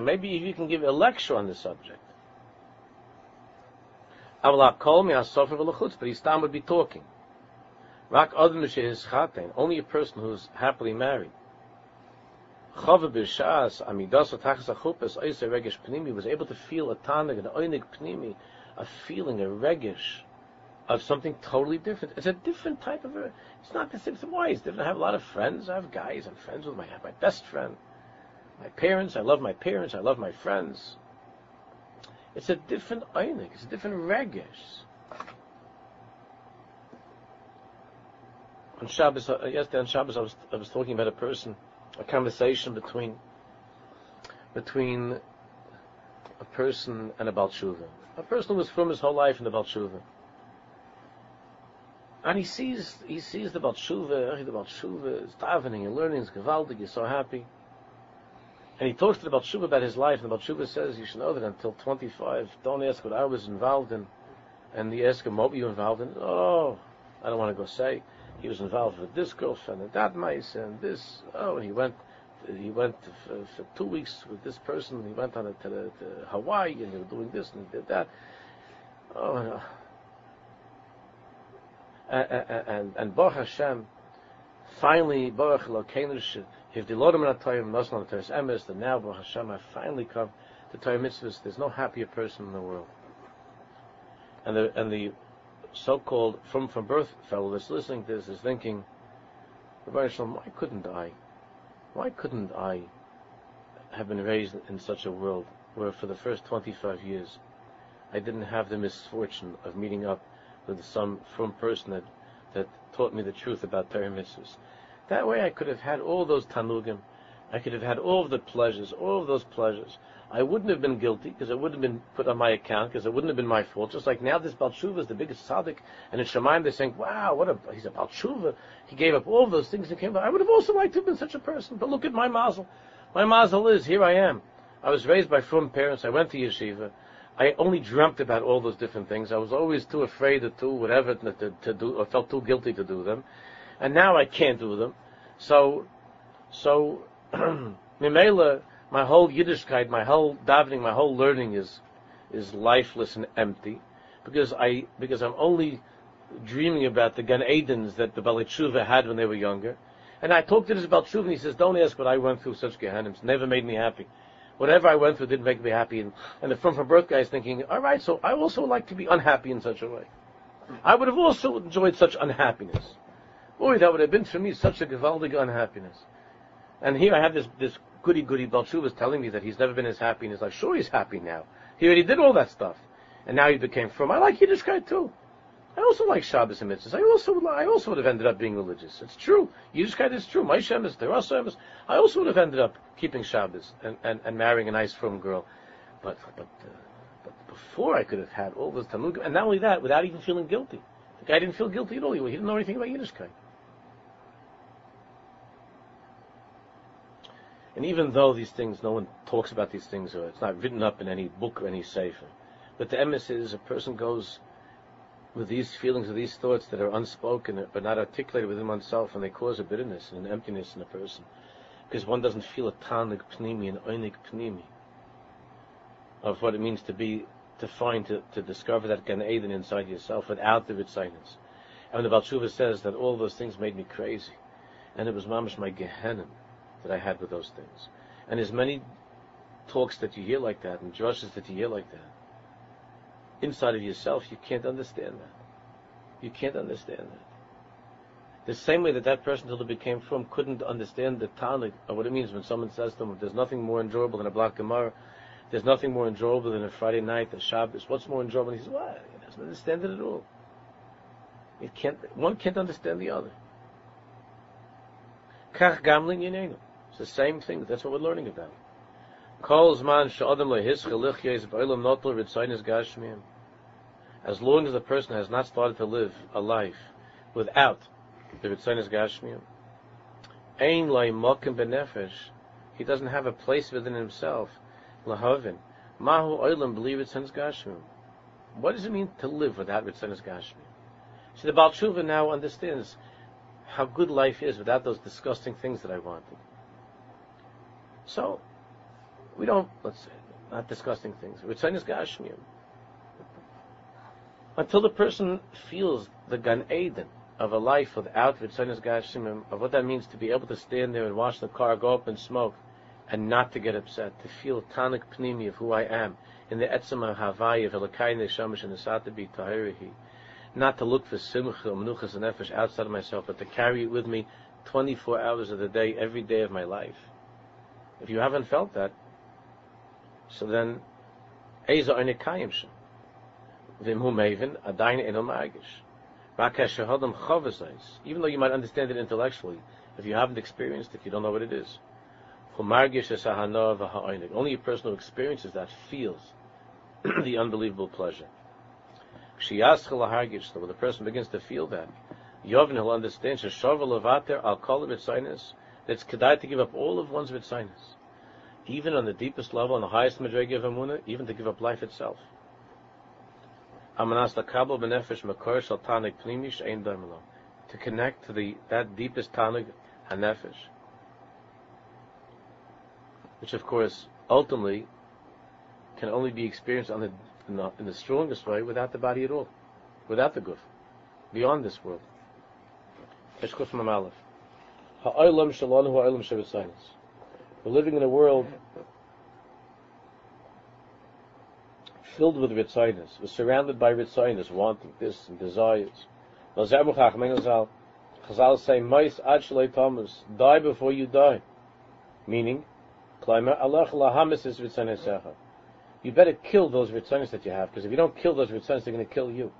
Speaker 1: Maybe you can give a lecture on the subject. But time would be talking. Only a person who's happily married. was able to feel a tanig, an oinig pnimi, a feeling, a regish, of something totally different. It's a different type of a. It's not the same. Why? It's different. I have a lot of friends. I have guys. I'm friends with my my best friend. My parents. I love my parents. I love my friends. It's a different einig. It's a different regish. On Shabbos, uh, yesterday on Shabbos, I was I was talking about a person, a conversation between between a person and a Balshuva. A person who was from his whole life in the Balshuva. And he sees he sees the Balshuva, the Balshuva is davening and learning, is gewaldig, he's so happy. And he talks to the Balshuva about his life, and the Balshuva says, you should know that until 25, don't ask what I was involved in. And he asks him, what were you involved in? Oh, I don't want to go say. He was involved with this girlfriend and that mice and this. Oh, and he went he went for, for, two weeks with this person. He went on a, to, the, to Hawaii and they were doing this and he did that. Oh, no and and Baruch Hashem, finally Baruch Elokeinu if the Lord of Atoyim Noslan Teres Emes, then now Baruch Hashem I finally come to Torah mitzvahs. There's no happier person in the world. And the and the so-called frum from birth fellow that's listening to this is thinking, Rabbi Shalom, why couldn't I? Why couldn't I have been raised in such a world where for the first 25 years I didn't have the misfortune of meeting up with some frum person that, that taught me the truth about Torah. That way I could have had all those tanugim, I could have had all of the pleasures, all of those pleasures. I wouldn't have been guilty because it wouldn't have been put on my account because it wouldn't have been my fault. Just like now, this Balshuva is the biggest tzaddik, and in Shemaim they're saying, "Wow, what a he's a Balshuva. He gave up all those things and came." I would have also liked to have been such a person. But look at my mazel. My mazel is here. I am. I was raised by frum parents. I went to yeshiva. I only dreamt about all those different things. I was always too afraid to do whatever to, to do, or felt too guilty to do them. And now I can't do them. So, so, Mimela, my whole Yiddishkeit, my whole davening, my whole learning is, is lifeless and empty. Because I, because I'm only dreaming about the Gan Edens that the Balachuva had when they were younger. And I talked to this about and he says, don't ask what I went through such Gehennims. Never made me happy whatever I went through didn't make me happy. And, and the frum from birth guy is thinking, all right, so I also like to be unhappy in such a way. I would have also enjoyed such unhappiness. Boy, that would have been for me such a gewaldige unhappiness. And here I have this, this goody goody Balshuva is telling me that he's never been as happy in his life. Sure, he's happy now. He already did all that stuff. And now he became frum. I like Yiddishkeit too. I also like Shabbos and mitzvahs. I also, I also would have ended up being religious. It's true. Yiddishkeit is true. My Shemis, there are Shemis. I also would have ended up keeping Shabbos and, and, and marrying a nice, firm girl. But, but, uh, but before I could have had all those Talmud, and not only that, without even feeling guilty. The guy didn't feel guilty at all. He didn't know anything about Yiddishkeit. And even though these things, no one talks about these things, or it's not written up in any book or any sefer, but the emes is a person goes with these feelings or these thoughts that are unspoken but not articulated within oneself, and they cause a bitterness and an emptiness in a person, because one doesn't feel a tanig pnimi and oinig pnimi of what it means to be, to find, to, to discover that Gan Eden inside yourself without the Ritzinus. And the Balshuva says that all those things made me crazy, and it was mamish my Gehenna that I had with those things. And as many talks that you hear like that, and drushes that you hear like that, inside of yourself, you can't understand that. You can't understand that. The same way that that person, until they became frum, couldn't understand the tonic of what it means when someone says to them, "There's nothing more enjoyable than a block Gemara. There's nothing more enjoyable than a Friday night, a Shabbos. What's more enjoyable?" And he says, "What? He doesn't understand it at all. It can't. One can't understand the other." Kach gamlin. It's the same thing. That's what we're learning about. As long as the person has not started to live a life without the Ritzonis Gashmiyim, he doesn't have a place within himself, mahu believe. What does it mean to live without Ritzonis Gashmiyim? See, the Baal Tshuva now understands how good life is without those disgusting things that I wanted. So, we don't, let's say, not disgusting things. Gashmiyim until the person feels the Gan Eden of a life without Ritzonis Gashimim, of what that means to be able to stand there and watch the car go up in smoke, and not to get upset, to feel Tanik Pnimi of who I am, in the Etzema Havai of Elakai Neshamish and Nesatabi Tahirihi, not to look for Simcha, Menuchas, and Nefesh outside of myself, but to carry it with me 24 hours of the day, every day of my life. If you haven't felt that, so then, Eza Oinekayim Shem. Even though you might understand it intellectually, if you haven't experienced it, you don't know what it is. Only a person who experiences that feels the unbelievable pleasure. When the person begins to feel that, Yovin will understand that's kedai to give up all of one's mitzaynis. Even on the deepest level, on the highest madrega of Amunah, even to give up life itself. To connect to the that deepest tanig hanefesh, which of course ultimately can only be experienced on the in, the in the strongest way without the body at all, without the guf, beyond this world. Eshkuf Mamalef. Ha'olam ha'olam We're living in a world filled with ritzinus, was surrounded by ritzinus, wanting this and desires. Chazal say, "Mais ad Thomas, die before you die," meaning, "Klimer Allah lahamis is ritzinusecha." You better kill those ritzinus that you have, because if you don't kill those ritzinus, they're going to kill you.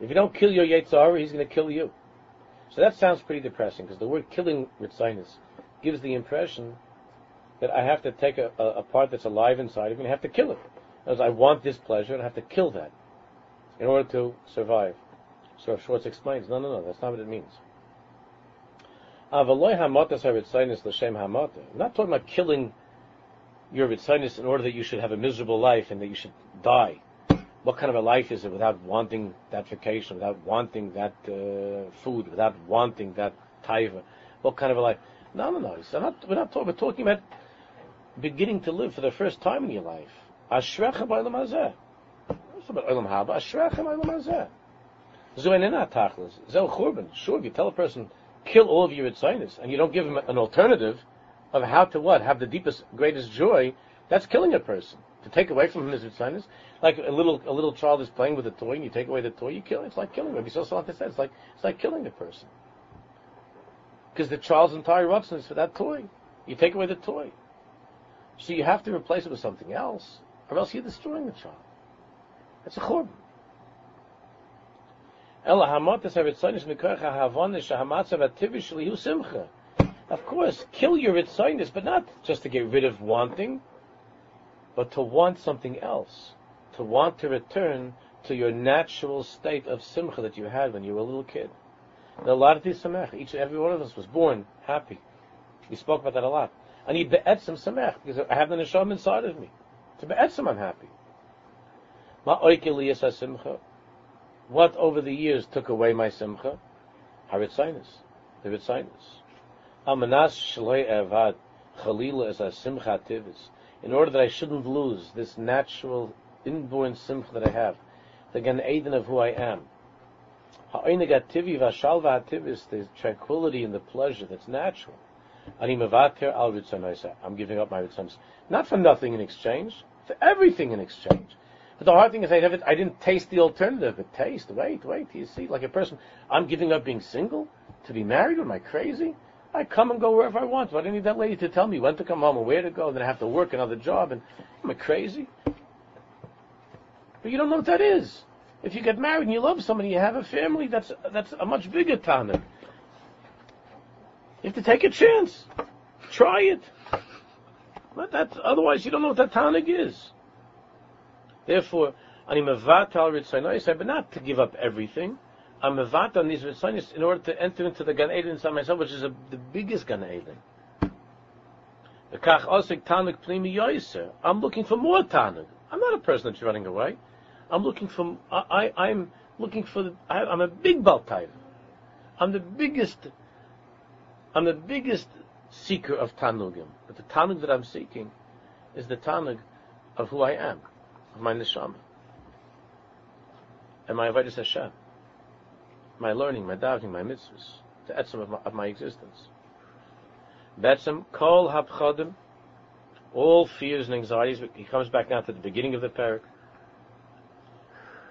Speaker 1: If you don't kill your Yetzer Hara, he's going to kill you. So that sounds pretty depressing, because the word killing ritzinus gives the impression that I have to take a, a, a part that's alive inside of me and have to kill it. As I want this pleasure and I have to kill that in order to survive. So Schwartz explains, no, no, no, that's not what it means. I'm not talking about killing your ritzinus in order that you should have a miserable life and that you should die. What kind of a life is it without wanting that vacation, without wanting that uh, food, without wanting that taiva? What kind of a life? No, no, no. Not, we're not talking. We're talking about beginning to live for the first time in your life. Ashrecha ba'olam hazeh. It's about olam haba. Ashrecha ba'olam hazeh. Zuenina tachlis. Zel churban. Sure, if you tell a person kill all of your ritzinus and you don't give him an alternative of how to what have the deepest, greatest joy, that's killing a person. To take away from him his ritzinus, like a little a little child is playing with a toy and you take away the toy, you kill. It's like killing. Rabbi Sosalanta said it's like it's like killing a person because the child's entire ratzon is for that toy. You take away the toy, so you have to replace it with something else, or else you're destroying the child. That's a churban. Of course, kill your ritzinus, but not just to get rid of wanting, but to want something else, to want to return to your natural state of simcha that you had when you were a little kid. There a lot of these samech. Each and every one of us was born happy. We spoke about that a lot. I need be'etzim samech because I have the neshama inside of me. To be'etzim, I'm happy. What over the years took away my simcha? Haritzinus, the ritzinus. Amanas shloi evad chalila as a simcha tivis. In order that I shouldn't lose this natural inborn simcha that I have, the Gan Eden of who I am. The tranquility and the pleasure that's natural. I'm giving up my ritzonos. Not for nothing in exchange, for everything in exchange. But the hard thing is I never, I didn't taste the alternative. But taste, wait, wait, you see, like a person, I'm giving up being single to be married. Am I crazy? I come and go wherever I want. Why do I need that lady to tell me when to come home and where to go? And then I have to work another job. And am I crazy? But you don't know what that is. If you get married and you love somebody, you have a family. That's that's a much bigger tanuk. You have to take a chance. Try it. But that otherwise you don't know what that tanuk is. Therefore, ani mevat al ritzaynais, but not to give up everything. I'm mevat on these ritzaynais in order to enter into the Gan Eden inside myself, which is a, the biggest Gan Eden. I'm looking for more tanuk. I'm not a person that's running away. I'm looking for. I, I am looking for. The, I, am a big baltaiv. I'm the biggest. I'm the biggest seeker of tanugim. But the tanug that I'm seeking is the tanug of who I am of my neshama, and my avodas Hashem, my learning, my davening, my mitzvahs, the etzem of my, of my existence. Betzem kol hapchadim, all fears and anxieties. He comes back now to the beginning of the parak.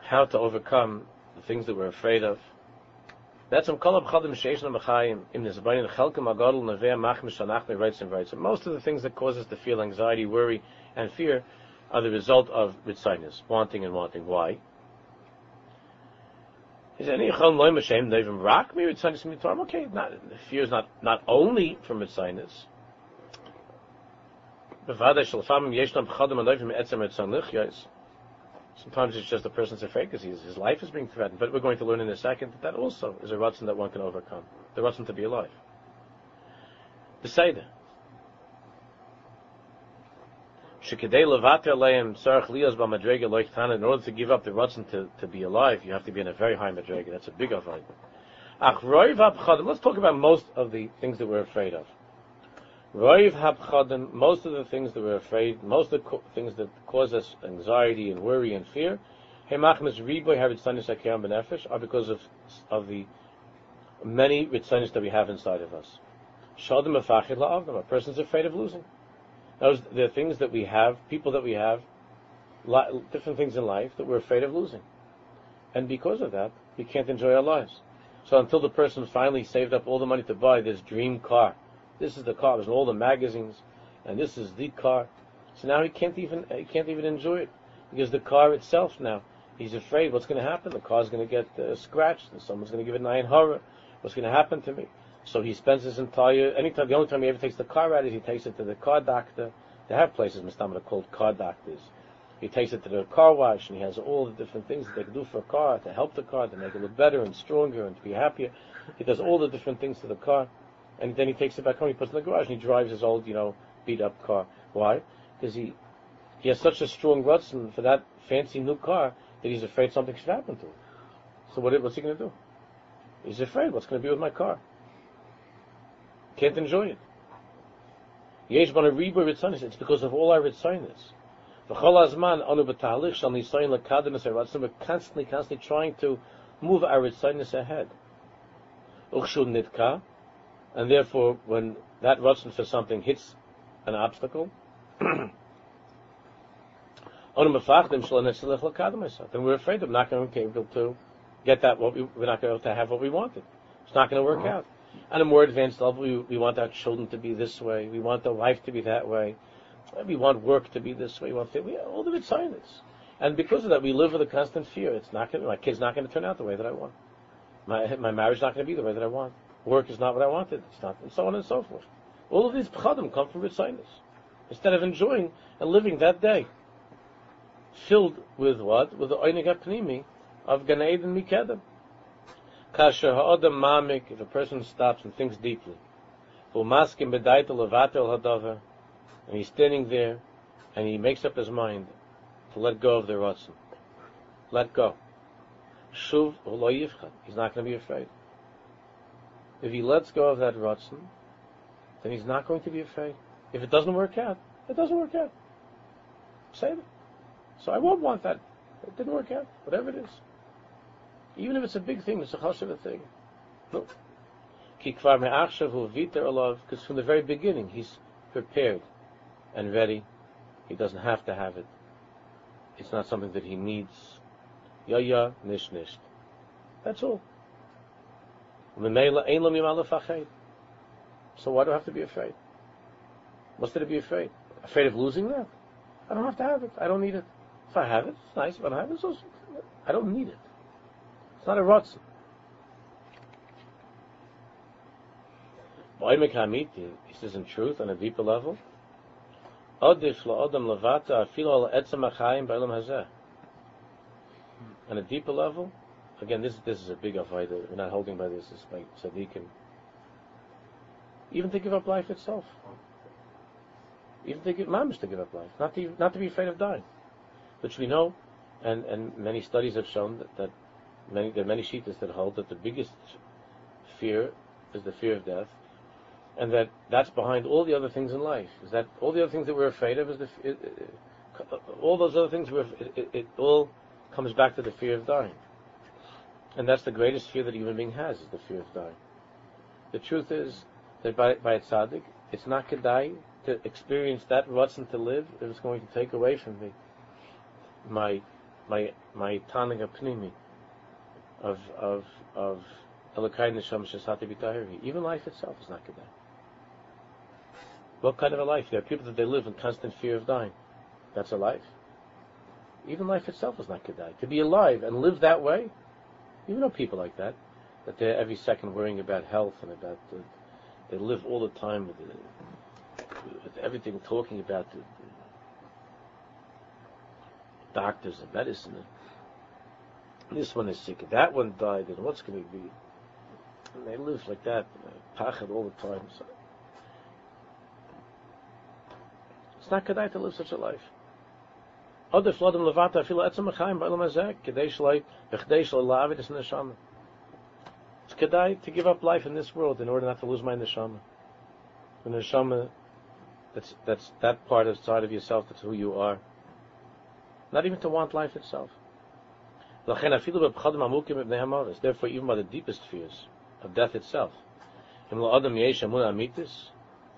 Speaker 1: How to overcome the things that we're afraid of. Most of the things that cause us to feel anxiety, worry, and fear are the result of ritzinus, wanting and wanting. Why? Is any chon mashem even rock me ritzinus mitarim? Okay, not fear is not not only from ritzinus. Sometimes it's just the person's afraid because his life is being threatened. But we're going to learn in a second that that also is a ratzon that one can overcome. The ratzon to be alive. The Seder. In order to give up the ratzon to, to be alive, you have to be in a very high madrega. That's a big avoid. Let's talk about most of the things that we're afraid of. Most of the things that we're afraid, most of the things that cause us anxiety and worry and fear, are because of of the many ritzanis that we have inside of us. A person's afraid of losing. Those the things that we have, people that we have, different things in life that we're afraid of losing, and because of that, we can't enjoy our lives. So until the person finally saved up all the money to buy this dream car, this is the car. There's all the magazines, and this is the car. So now he can't even he can't even enjoy it because the car itself now he's afraid what's going to happen. The car's going to get uh, scratched, and someone's going to give it nine horror. What's going to happen to me? So he spends his entire, the only time he ever takes the car out is he takes it to the car doctor. They have places, Mr. called car doctors. He takes it to the car wash and he has all the different things that they can do for a car to help the car, to make it look better and stronger and to be happier. He does all the different things to the car. And then he takes it back home, he puts it in the garage and he drives his old, you know, beat up car. Why? Because he, he has such a strong rutzen for that fancy new car that he's afraid something should happen to it. So what, what's he going to do? He's afraid what's going to be with my car. Can't enjoy it. Yesh bana riba ritzonis. It's because of all our ritzonis. V'chol azman anu b'talich shal nisayin. We're constantly, constantly trying to move our ritzonis ahead. Uchshul nitka. And therefore, when that ratzon for something hits an obstacle, then we're afraid of not going to be able to get that what we, we're not going to have what we wanted. It's not going to work mm-hmm. out. On a more advanced level, we, we want our children to be this way. We want the life to be that way. We want work to be this way. We want we, all the science. And because of that, we live with a constant fear. It's not going. My kid's not going to turn out the way that I want. My my marriage is not going to be the way that I want. Work is not what I wanted. It's not, and so on and so forth. All of these pchadim come from ritzinus. Instead of enjoying and living that day, filled with what? With the oinig pnimi of Gan Eden Mikedem. Kasher ha'odam mamik, if a person stops and thinks deeply, u'maskim b'daita levatel hadavar, and he's standing there, and he makes up his mind to let go of the rotzen. Let go. Shuv yifchat. He's not going to be afraid. If he lets go of that rotzen, then he's not going to be afraid. If it doesn't work out, it doesn't work out. Say it. So I won't want that. It didn't work out. Whatever it is. Even if it's a big thing, it's a chashuv thing. Because from the very beginning, he's prepared and ready. He doesn't have to have it. It's not something that he needs. Ya ya, nish nish. That's all. So why do I have to be afraid? What's there to be afraid? Afraid of losing that? I don't have to have it. I don't need it. If I have it, it's nice. If I don't have it, so I don't need it. It's not a rotzen. He says in truth, on a deeper level, Odif levata afilo etzem achayim hazeh. On a deeper level, again, this this is a big avodah. We're not holding by this. This is by tzaddikim. Even to give up life itself. Even to give mamish to give up life, not to not to be afraid of dying, which we know, and and many studies have shown that, that many there are many shitas that hold that the biggest fear is the fear of death, and that that's behind all the other things in life. Is that all the other things that we're afraid of? Is the it, it, all those other things? We're, it, it all comes back to the fear of dying, and that's the greatest fear that a human being has is the fear of dying. The truth is that by by a tzaddik, it's not kedai to experience that and to live if it's going to take away from me my my my tanig of of of Elokai Neshama. Even life itself is not good. What kind of a life? There are people that they live in constant fear of dying. That's a life. Even life itself is not good. To be alive and live that way, you know people like that, that they're every second worrying about health and about the, they live all the time with, the, with everything talking about the, doctors and medicine this one is sick. That one died. And what's going to be? And they live like that, uh, pachad all the time. So it's not kedai to live such a life. Other floodem levata feel etzem achaim ba'elam hazek kedei shloi v'chdei shloi lavid es neshama. It's kedai to give up life in this world in order not to lose my neshama. The neshama, that's that's that part of side of yourself. That's who you are. Not even to want life itself. Therefore, even by the deepest fears of death itself,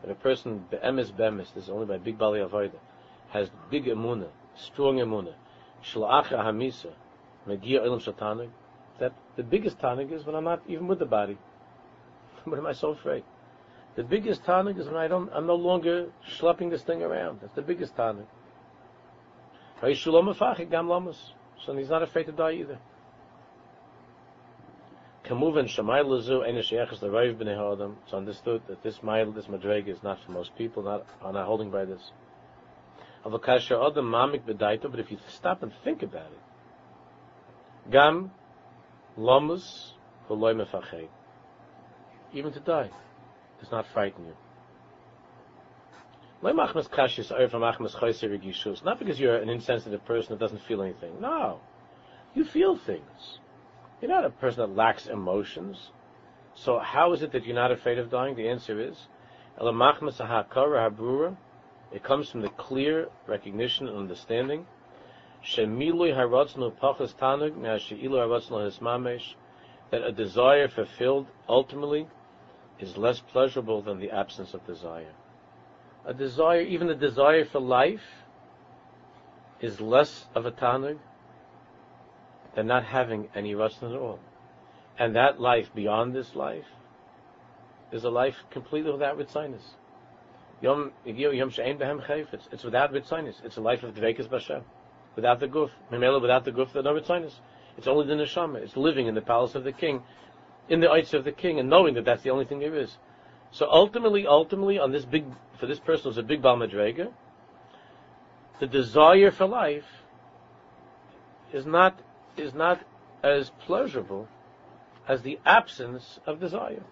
Speaker 1: that a person be'emes be'emes, this is only by big bali avoida, has big emuna, strong emuna, shla'acha hamisa, megia ilam shatanig, that the biggest tanig is when I'm not even with the body. What am I so afraid? The biggest tanig is when I don't, I'm no longer schlepping this thing around. That's the biggest tanig. So he's not afraid to die either. It's understood that this mile, this madrega is not for most people, not are not holding by this. But if you stop and think about it, Gam Lomus. Even to die does not frighten you. Not because you're an insensitive person that doesn't feel anything. No. You feel things. You're not a person that lacks emotions. So how is it that you're not afraid of dying? The answer is, it comes from the clear recognition and understanding that a desire fulfilled ultimately is less pleasurable than the absence of desire. A desire, even the desire for life, is less of a tanug than not having any ratzon at all. And that life beyond this life is a life completely without ritzinus. Yom Yom Behem. It's, without ritzinus. It's a life of dvekas b'Hashem, without the guf. Memela, without the guf, there's no ritzinus. It's only the neshama. It's living in the palace of the king, in the eyes of the king, and knowing that that's the only thing there is. So ultimately, ultimately, on this big, for this person who's a big Bal Madrega, the desire for life is not is not as pleasurable as the absence of desire.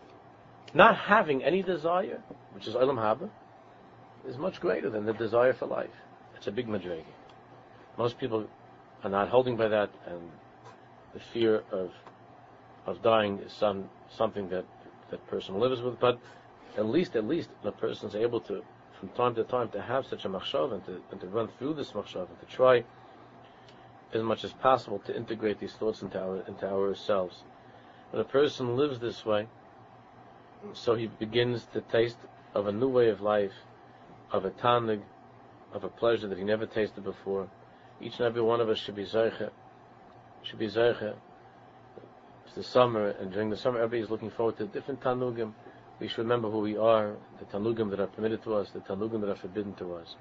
Speaker 1: Not having any desire, which is Olam Haba, is much greater than the desire for life. It's a big madrega. Most people are not holding by that, and the fear of of dying is some something that that person lives with. But at least, at least, the person is able to, from time to time, to have such a machshav and to, and to run through this machshav and to try as much as possible to integrate these thoughts into our into ourselves. When a person lives this way, so he begins to taste of a new way of life, of a tanig, of a pleasure that he never tasted before. Each and every one of us should be zeicha, should be zeicha. It's the summer, and during the summer, everybody is looking forward to different tanugim. We should remember who we are, the tanugim that are permitted to us, the tanugim that are forbidden to us,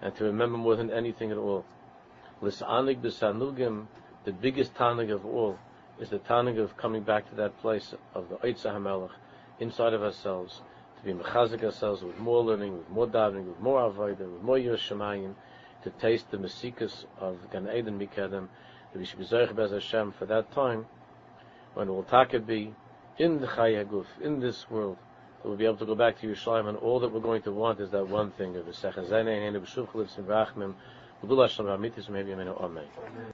Speaker 1: and to remember more than anything at all Lisanig b'sanugim, the biggest tanig of all, is the tanig of coming back to that place of the Eitzah HaMelech, inside of ourselves, to be mechazik ourselves with more learning, with more davening, with more avodah, with more yiras to taste the mesikas of Gan Eden Mikedem, that we should be Zerich Bez Hashem for that time, when will taka be in the Chai Haguf, in this world, we'll be able to go back to Yerushalayim, and all that we're going to want is that one thing of the Sechazene